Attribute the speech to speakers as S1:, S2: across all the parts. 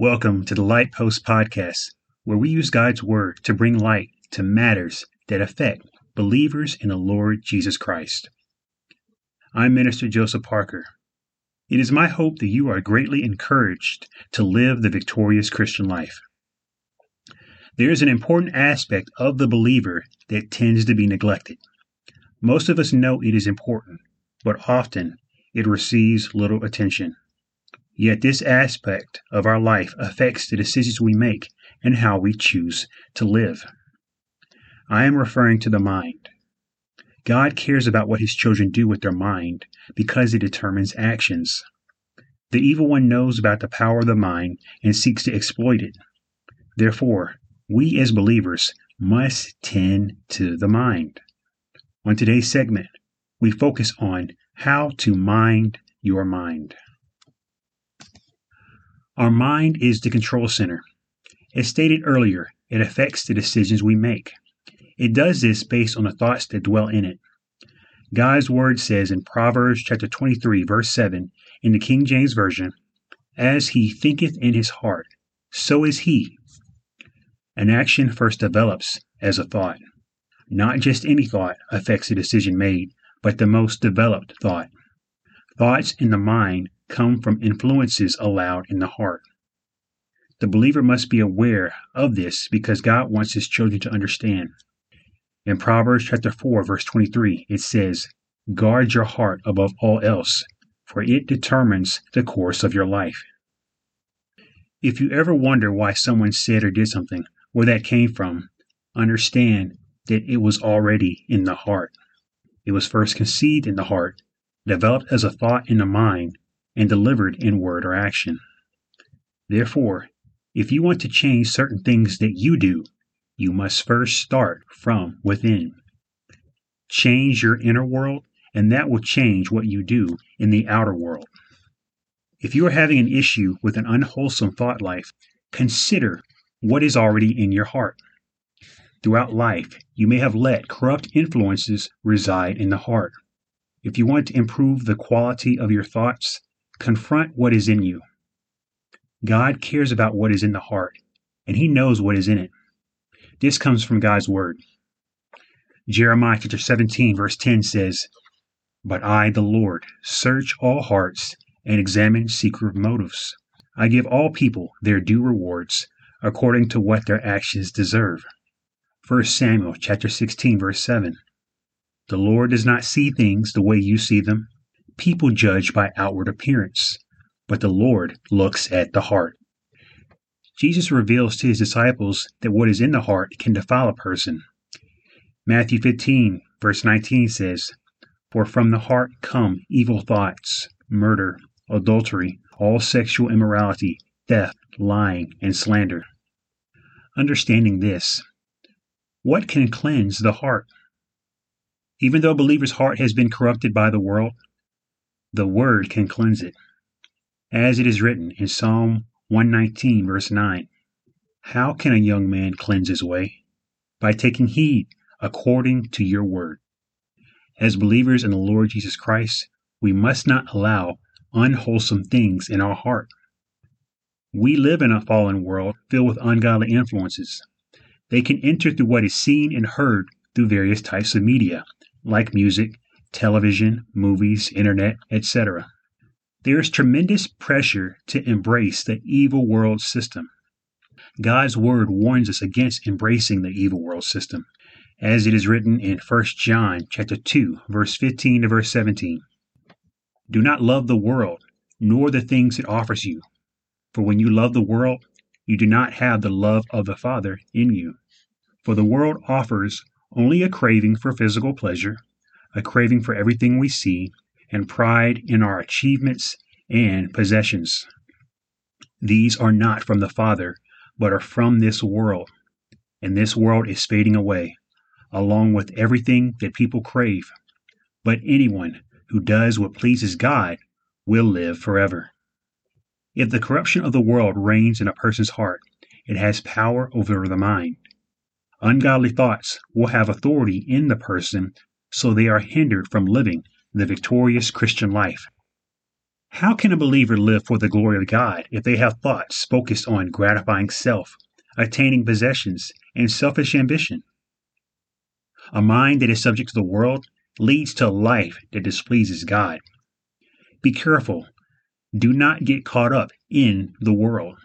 S1: Welcome to the Light Post Podcast, where we use God's Word to bring light to matters that affect believers in the Lord Jesus Christ. I'm Minister Joseph Parker. It is my hope that you are greatly encouraged to live the victorious Christian life. There is an important aspect of the believer that tends to be neglected. Most of us know it is important, but often it receives little attention. Yet this aspect of our life affects the decisions we make and how we choose to live. I am referring to the mind. God cares about what his children do with their mind because it determines actions. The evil one knows about the power of the mind and seeks to exploit it. Therefore, we as believers must tend to the mind. On today's segment, we focus on how to mind your mind. Our mind is the control center. As stated earlier, it affects the decisions we make. It does this based on the thoughts that dwell in it. God's word says in Proverbs chapter 23 verse 7 in the King James version, as he thinketh in his heart, so is he. An action first develops as a thought. Not just any thought affects a decision made, but the most developed thought. Thoughts in the mind come from influences allowed in the heart. The believer must be aware of this because God wants his children to understand. In Proverbs chapter 4 verse 23, it says, "Guard your heart above all else, for it determines the course of your life." If you ever wonder why someone said or did something, where that came from, understand that it was already in the heart. It was first conceived in the heart, developed as a thought in the mind, and delivered in word or action. Therefore, if you want to change certain things that you do, you must first start from within. Change your inner world, and that will change what you do in the outer world. If you are having an issue with an unwholesome thought life, consider what is already in your heart. Throughout life, you may have let corrupt influences reside in the heart. If you want to improve the quality of your thoughts, confront what is in you. God cares about what is in the heart, and He knows what is in it. This comes from God's Word. Jeremiah chapter 17, verse 10 says, But I, the Lord, search all hearts and examine secret motives. I give all people their due rewards according to what their actions deserve. 1 Samuel chapter 16, verse 7. The Lord does not see things the way you see them, People judge by outward appearance, but the Lord looks at the heart. Jesus reveals to his disciples that what is in the heart can defile a person. Matthew 15, verse 19 says, For from the heart come evil thoughts, murder, adultery, all sexual immorality, theft, lying, and slander. Understanding this, what can cleanse the heart? Even though a believer's heart has been corrupted by the world, the word can cleanse it. As it is written in Psalm 119, verse 9 How can a young man cleanse his way? By taking heed according to your word. As believers in the Lord Jesus Christ, we must not allow unwholesome things in our heart. We live in a fallen world filled with ungodly influences. They can enter through what is seen and heard through various types of media, like music, television, movies, internet, etc. There is tremendous pressure to embrace the evil world system. God's word warns us against embracing the evil world system, as it is written in 1 John chapter 2, verse 15 to verse 17. Do not love the world, nor the things it offers you. For when you love the world, you do not have the love of the Father in you. For the world offers only a craving for physical pleasure a craving for everything we see, and pride in our achievements and possessions. These are not from the Father, but are from this world. And this world is fading away, along with everything that people crave. But anyone who does what pleases God will live forever. If the corruption of the world reigns in a person's heart, it has power over the mind. Ungodly thoughts will have authority in the person so they are hindered from living the victorious Christian life. How can a believer live for the glory of God if they have thoughts focused on gratifying self, attaining possessions, and selfish ambition? A mind that is subject to the world leads to a life that displeases God. Be careful. Do not get caught up in the world.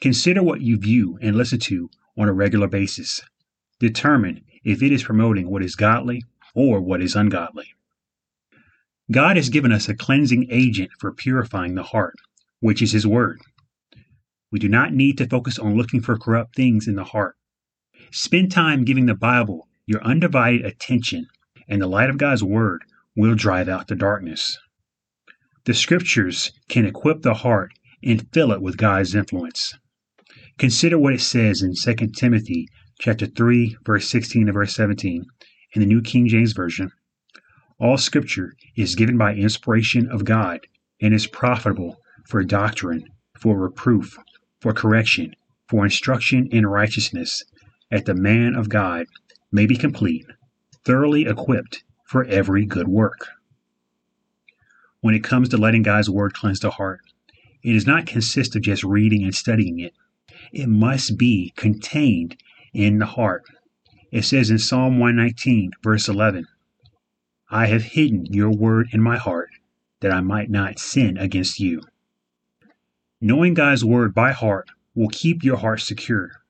S1: Consider what you view and listen to on a regular basis. Determine if it is promoting what is godly or what is ungodly. God has given us a cleansing agent for purifying the heart, which is His Word. We do not need to focus on looking for corrupt things in the heart. Spend time giving the Bible your undivided attention, and the light of God's Word will drive out the darkness. The Scriptures can equip the heart and fill it with God's influence. Consider what it says in 2 Timothy chapter 3 verse 16 to verse 17 in the New King James Version. All scripture is given by inspiration of God and is profitable for doctrine, for reproof, for correction, for instruction in righteousness, that the man of God may be complete, thoroughly equipped for every good work. When it comes to letting God's word cleanse the heart, it does not consist of just reading and studying it. It must be contained in the heart. It says in Psalm 119, verse 11, I have hidden your word in my heart that I might not sin against you. Knowing God's word by heart will keep your heart secure.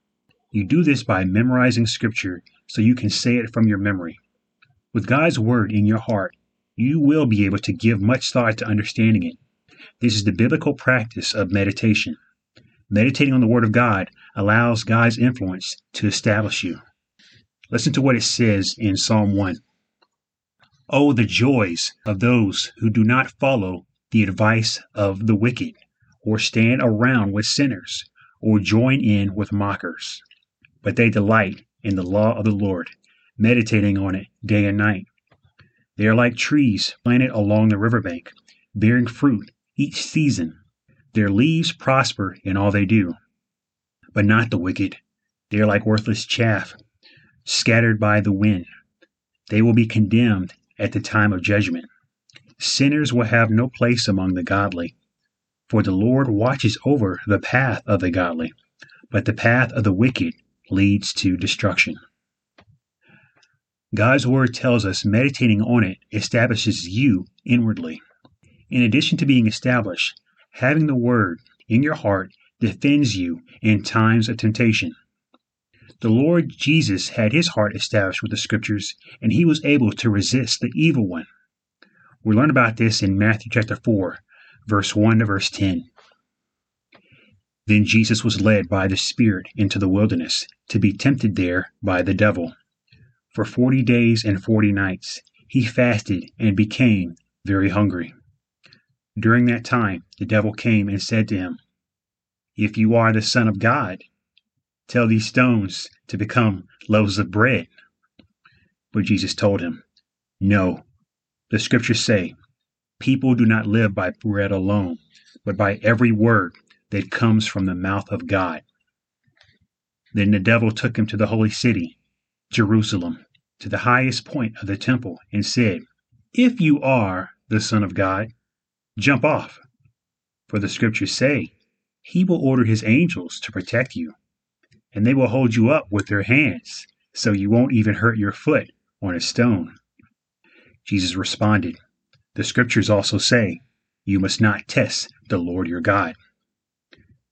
S1: You do this by memorizing scripture so you can say it from your memory. With God's word in your heart, you will be able to give much thought to understanding it. This is the biblical practice of meditation. Meditating on the Word of God allows God's influence to establish you. Listen to what it says in Psalm 1. Oh, the joys of those who do not follow the advice of the wicked, or stand around with sinners, or join in with mockers. But they delight in the law of the Lord, meditating on it day and night. They are like trees planted along the riverbank, bearing fruit each season. Their leaves prosper in all they do. But not the wicked. They are like worthless chaff scattered by the wind. They will be condemned at the time of judgment. Sinners will have no place among the godly, for the Lord watches over the path of the godly, but the path of the wicked leads to destruction. God's word tells us meditating on it establishes you inwardly. In addition to being established, having the word in your heart defends you in times of temptation. The Lord Jesus had his heart established with the scriptures, and he was able to resist the evil one. We learn about this in Matthew chapter 4, verse 1 to verse 10. Then Jesus was led by the Spirit into the wilderness to be tempted there by the devil. For forty days and forty nights he fasted and became very hungry. During that time the devil came and said to him, If you are the Son of God, Tell these stones to become loaves of bread. But Jesus told him, No. The scriptures say, People do not live by bread alone, but by every word that comes from the mouth of God. Then the devil took him to the holy city, Jerusalem, to the highest point of the temple, and said, If you are the Son of God, jump off. For the scriptures say, He will order His angels to protect you, and they will hold you up with their hands, so you won't even hurt your foot on a stone. Jesus responded, The scriptures also say, You must not test the Lord your God.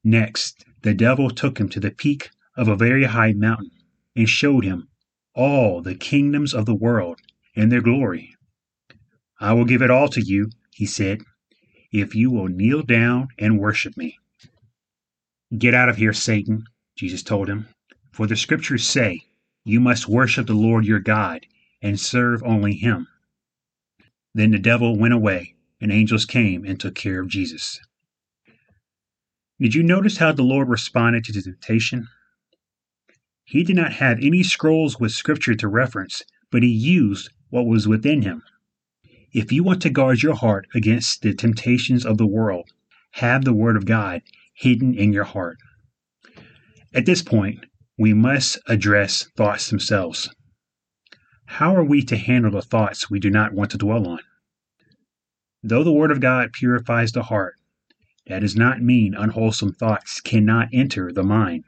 S1: Next, the devil took him to the peak of a very high mountain and showed him all the kingdoms of the world and their glory. I will give it all to you, he said, if you will kneel down and worship me. Get out of here, Satan, Jesus told him. For the scriptures say, You must worship the Lord your God and serve only him. Then the devil went away, and angels came and took care of Jesus. Did you notice how the Lord responded to the temptation? He did not have any scrolls with scripture to reference, but he used what was within him. If you want to guard your heart against the temptations of the world, have the Word of God hidden in your heart. At this point, we must address thoughts themselves. How are we to handle the thoughts we do not want to dwell on? Though the Word of God purifies the heart, that does not mean unwholesome thoughts cannot enter the mind.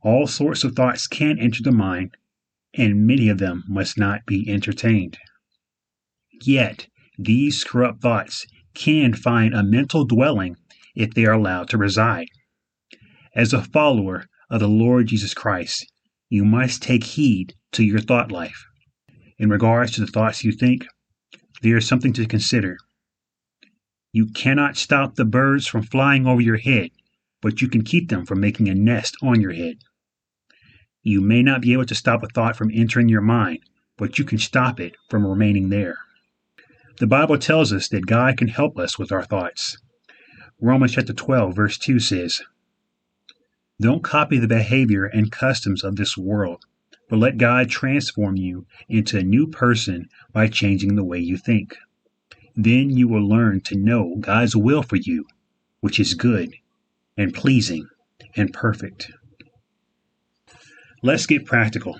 S1: All sorts of thoughts can enter the mind, and many of them must not be entertained. Yet, these corrupt thoughts can find a mental dwelling if they are allowed to reside. As a follower, of the Lord Jesus Christ, you must take heed to your thought life. In regards to the thoughts you think, there is something to consider. You cannot stop the birds from flying over your head, but you can keep them from making a nest on your head. You may not be able to stop a thought from entering your mind, but you can stop it from remaining there. The Bible tells us that God can help us with our thoughts. Romans chapter 12, verse 2 says, don't copy the behavior and customs of this world, but let God transform you into a new person by changing the way you think. Then you will learn to know God's will for you, which is good and pleasing and perfect. Let's get practical.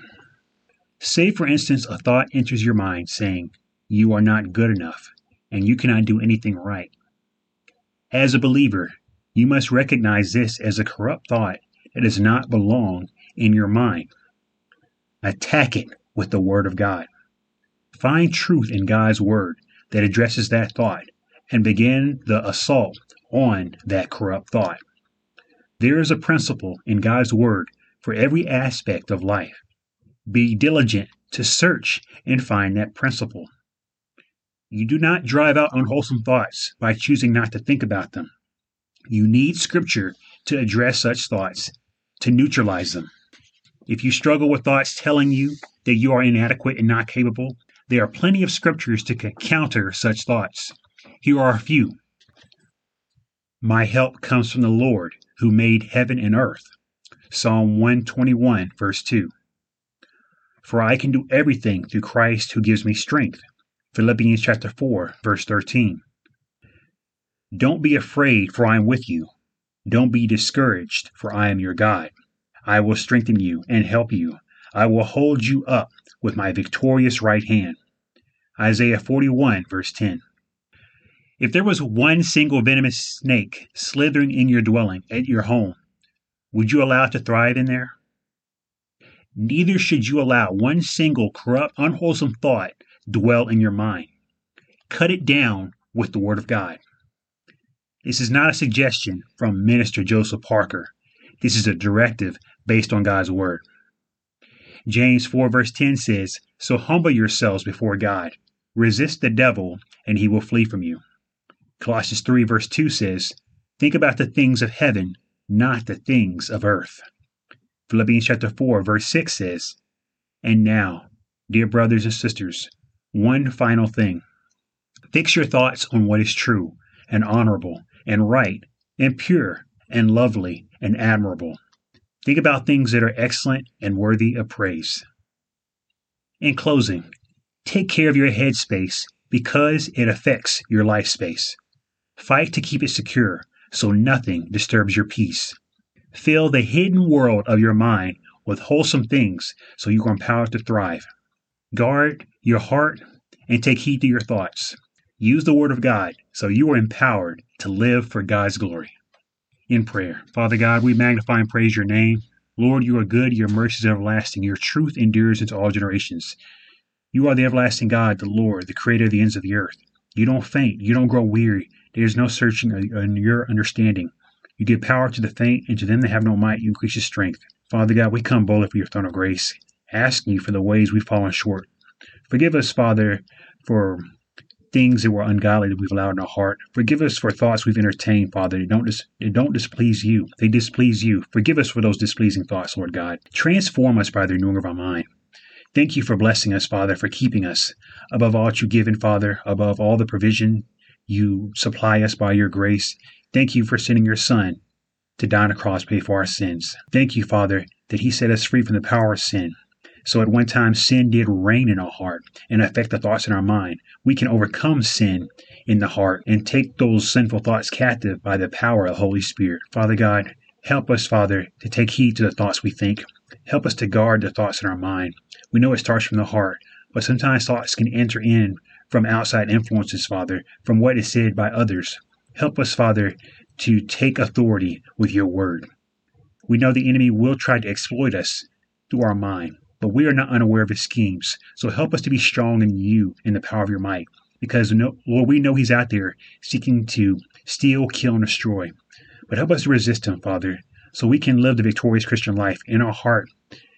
S1: Say, for instance, a thought enters your mind saying, You are not good enough and you cannot do anything right. As a believer, you must recognize this as a corrupt thought it does not belong in your mind. Attack it with the Word of God. Find truth in God's Word that addresses that thought and begin the assault on that corrupt thought. There is a principle in God's Word for every aspect of life. Be diligent to search and find that principle. You do not drive out unwholesome thoughts by choosing not to think about them. You need Scripture to address such thoughts to neutralize them. If you struggle with thoughts telling you that you are inadequate and not capable, there are plenty of scriptures to counter such thoughts. Here are a few My help comes from the Lord, who made heaven and earth. Psalm 121, verse 2. For I can do everything through Christ who gives me strength. Philippians chapter 4, verse 13. Don't be afraid, for I am with you. Don't be discouraged, for I am your God. I will strengthen you and help you. I will hold you up with my victorious right hand. Isaiah 41, verse 10. If there was one single venomous snake slithering in your dwelling, at your home, would you allow it to thrive in there? Neither should you allow one single corrupt, unwholesome thought dwell in your mind. Cut it down with the Word of God. This is not a suggestion from Minister Joseph Parker. This is a directive based on God's word. James 4, verse 10 says, So humble yourselves before God, resist the devil, and he will flee from you. Colossians 3, verse 2 says, Think about the things of heaven, not the things of earth. Philippians chapter 4, verse 6 says, And now, dear brothers and sisters, one final thing. Fix your thoughts on what is true and honorable and right and pure and lovely and admirable. Think about things that are excellent and worthy of praise. In closing, take care of your head space because it affects your life space. Fight to keep it secure so nothing disturbs your peace. Fill the hidden world of your mind with wholesome things so you are empowered to thrive. Guard your heart and take heed to your thoughts. Use the word of God so you are empowered to live for God's glory. In prayer, Father God, we magnify and praise your name. Lord, you are good, your mercy is everlasting, your truth endures into all generations. You are the everlasting God, the Lord, the creator of the ends of the earth. You don't faint, you don't grow weary. There is no searching in your understanding. You give power to the faint, and to them that have no might, you increase your strength. Father God, we come boldly for your throne of grace, asking you for the ways we've fallen short. Forgive us, Father, for things that were ungodly that we've allowed in our heart. Forgive us for thoughts we've entertained, Father, They don't, dis- they don't displease you. They displease you. Forgive us for those displeasing thoughts, Lord God. Transform us by the renewing of our mind. Thank you for blessing us, Father, for keeping us above all that you've given, Father, above all the provision you supply us by your grace. Thank you for sending your Son to die on a cross, pay for our sins. Thank you, Father, that he set us free from the power of sin. So at one time, sin did reign in our heart and affect the thoughts in our mind. We can overcome sin in the heart and take those sinful thoughts captive by the power of the Holy Spirit. Father God, help us, Father, to take heed to the thoughts we think. Help us to guard the thoughts in our mind. We know it starts from the heart, but sometimes thoughts can enter in from outside influences, Father, from what is said by others. Help us, Father, to take authority with your word. We know the enemy will try to exploit us through our mind but we are not unaware of his schemes. So help us to be strong in you in the power of your might. Because, Lord, we know he's out there seeking to steal, kill, and destroy. But help us to resist him, Father, so we can live the victorious Christian life in our heart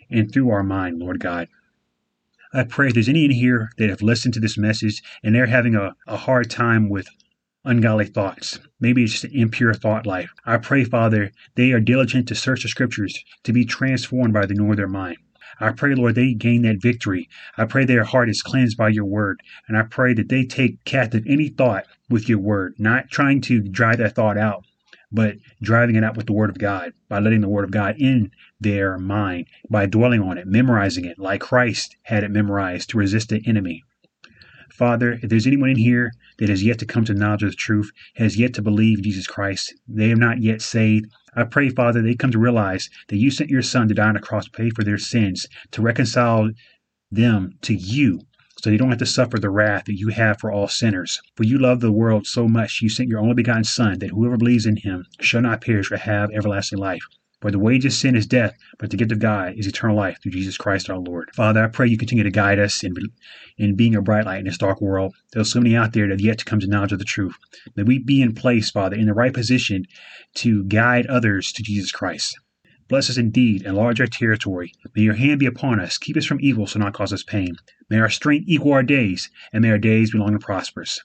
S1: and through our mind, Lord God. I pray if there's any in here that have listened to this message and they're having a, a hard time with ungodly thoughts. Maybe it's just an impure thought life. I pray, Father, they are diligent to search the scriptures to be transformed by the renewal of their mind. I pray, Lord, they gain that victory. I pray their heart is cleansed by your word. And I pray that they take captive any thought with your word, not trying to drive that thought out, but driving it out with the Word of God, by letting the Word of God in their mind, by dwelling on it, memorizing it, like Christ had it memorized to resist the enemy. Father, if there's anyone in here that has yet to come to knowledge of the truth, has yet to believe Jesus Christ, they are not yet saved. I pray, Father, they come to realize that you sent your Son to die on a cross, pay for their sins, to reconcile them to you, so they don't have to suffer the wrath that you have for all sinners. For you love the world so much, you sent your only begotten Son, that whoever believes in him shall not perish but have everlasting life. For the wage of sin is death, but the gift of God is eternal life through Jesus Christ our Lord. Father, I pray you continue to guide us in, in being a bright light in this dark world. There are so many out there that have yet to come to knowledge of the truth. May we be in place, Father, in the right position to guide others to Jesus Christ. Bless us indeed, enlarge our territory. May your hand be upon us, keep us from evil, so not cause us pain. May our strength equal our days, and may our days be long and prosperous.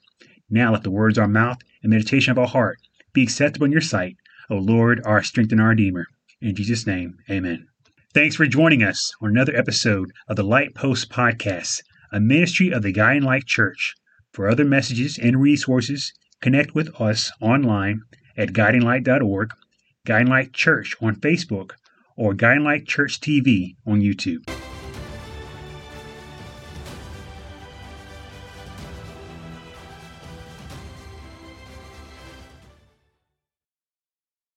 S1: Now let the words of our mouth and meditation of our heart be acceptable in your sight, O Lord, our strength and our Redeemer. In Jesus' name, amen. Thanks for joining us on another episode of the Light Post Podcast, a ministry of the Guiding Light Church. For other messages and resources, connect with us online at guidinglight.org, Guiding Light Church on Facebook, or Guiding Light Church TV on YouTube.